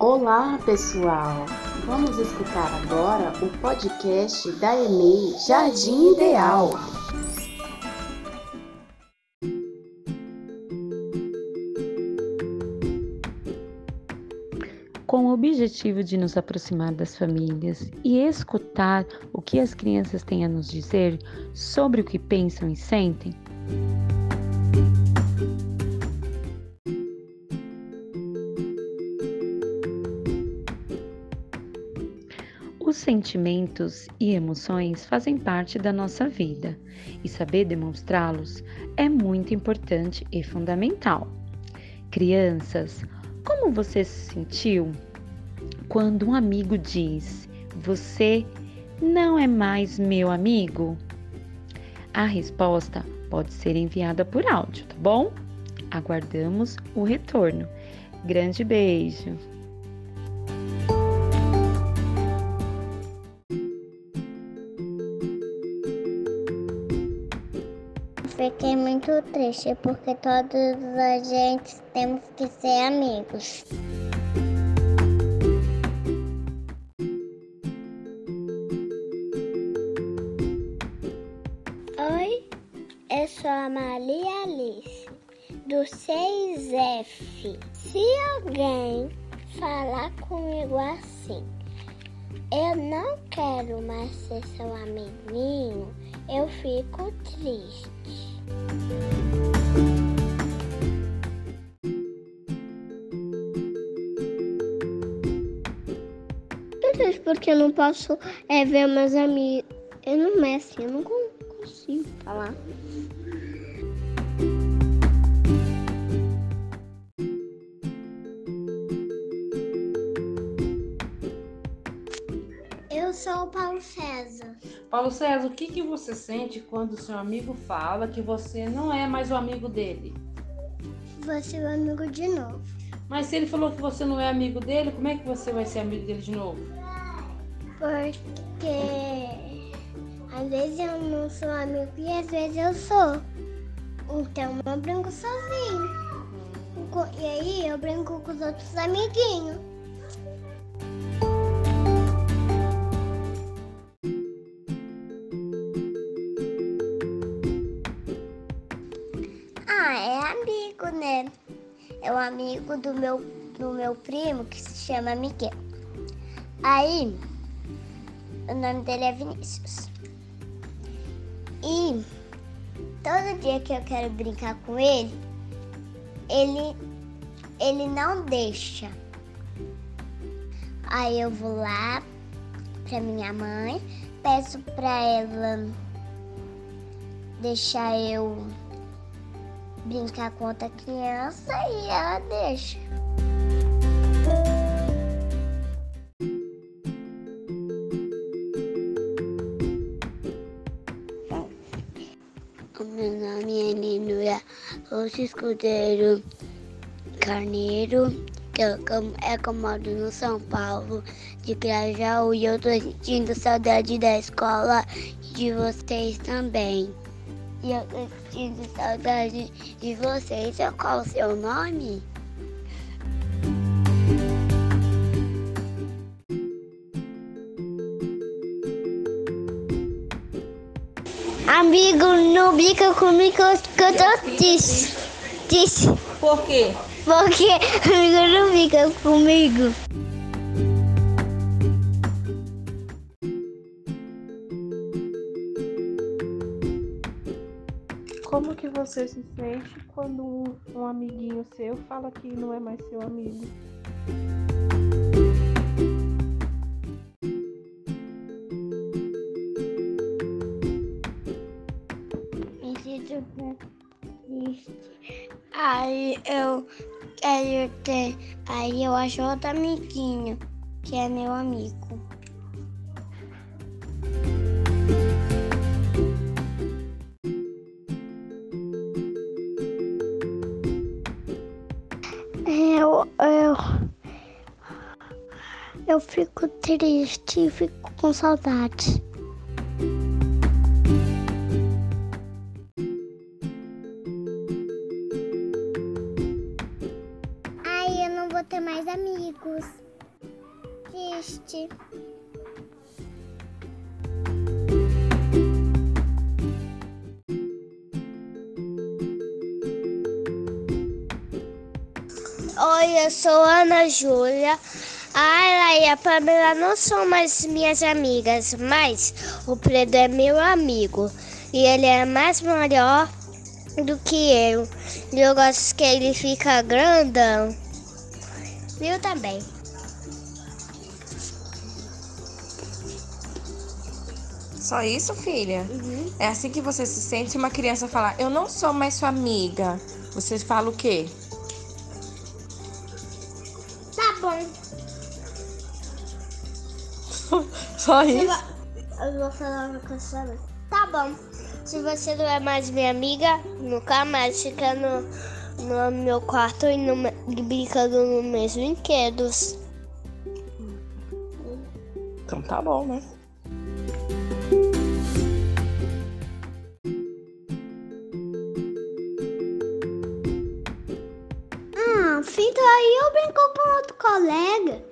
Olá, pessoal! Vamos escutar agora o podcast da EMEI Jardim Ideal. Com o objetivo de nos aproximar das famílias e escutar o que as crianças têm a nos dizer sobre o que pensam e sentem, Os sentimentos e emoções fazem parte da nossa vida e saber demonstrá-los é muito importante e fundamental. Crianças, como você se sentiu quando um amigo diz: Você não é mais meu amigo? A resposta pode ser enviada por áudio, tá bom? Aguardamos o retorno. Grande beijo! Fiquei muito triste porque todos a gente temos que ser amigos. Oi, eu sou a Maria Alice, do 6F. Se alguém falar comigo assim, eu não quero mais ser seu amiguinho, eu fico triste. Triste porque eu não posso é, ver meus amigos. Eu não assim, eu não consigo falar. Paulo César. Paulo César, o que, que você sente quando o seu amigo fala que você não é mais o amigo dele? Vou ser o amigo de novo. Mas se ele falou que você não é amigo dele, como é que você vai ser amigo dele de novo? Porque às vezes eu não sou amigo e às vezes eu sou. Então eu brinco sozinho. E aí eu brinco com os outros amiguinhos. Ah, é amigo, né? É o amigo do meu, do meu primo que se chama Miguel. Aí, o nome dele é Vinícius. E todo dia que eu quero brincar com ele, ele, ele não deixa. Aí eu vou lá pra minha mãe, peço pra ela deixar eu brincar com outra criança e ela deixa. Meu nome é Ninura Roxo Escudeiro Carneiro, que é moro no São Paulo, de Grajaú, e eu tô sentindo saudade da escola e de vocês também. E eu sentindo saudade de vocês. Qual o seu nome? Amigo, não brinca comigo que eu tô triste. Triste. Por quê? Porque amigo não brinca comigo. Você se sente quando um, amiguinho seu fala que não é mais seu amigo? Aí eu quero ter. Aí eu acho outro amiguinho, que é meu amigo. Eu fico triste e fico com saudade. Ai, eu não vou ter mais amigos. triste. Oi, eu sou Ana Júlia. A Ayla e a Pamela não são mais minhas amigas, mas o Pedro é meu amigo e ele é mais maior do que eu. E eu gosto que ele fica grandão. Viu também. Só isso, filha? É assim que você se sente se uma criança falar, eu não sou mais sua amiga. Você fala o quê? Só isso? Eu vou falar uma coisa também. Tá bom. Se você não é mais minha amiga, nunca mais fica no, no meu quarto e, no, e brincando nos meus brinquedos. Então tá bom, né? Ah, fica aí eu brinco com outro colega.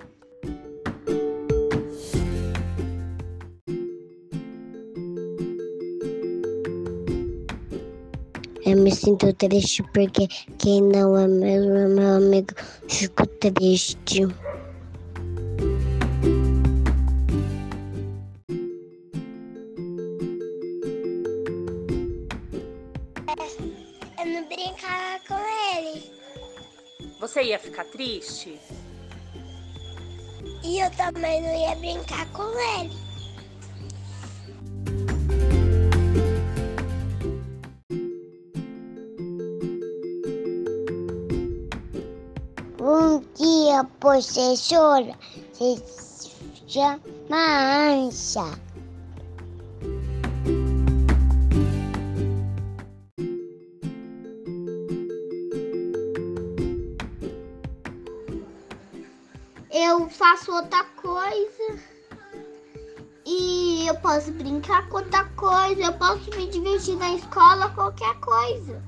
Eu me sinto triste porque quem não é meu, meu amigo fico triste. Eu não brincava com ele. Você ia ficar triste? E eu também não ia brincar com ele. Dia, professora, se chama Ancha. eu faço outra coisa. E eu posso brincar com outra coisa. Eu posso me divertir na escola, qualquer coisa.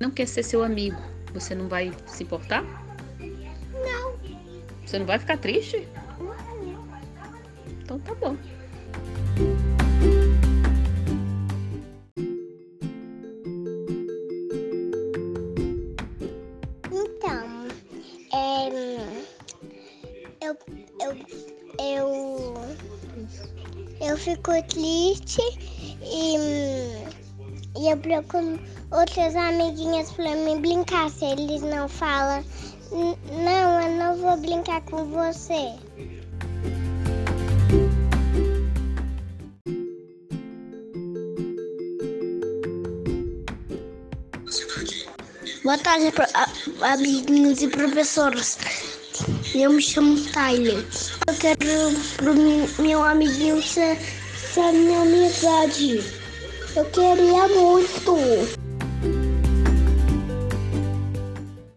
Não quer ser seu amigo, você não vai se importar? Não. Você não vai ficar triste? Então tá bom. Então, é, eu, eu, eu, eu fico triste e, e eu procuro outras amiguinhas para me brincar. Se eles não falam, "N- não, eu não vou brincar com você. Boa tarde, amiguinhos e professores. Eu me chamo Tyler. Eu quero pro meu amiguinho ser, ser minha amizade. Eu queria muito.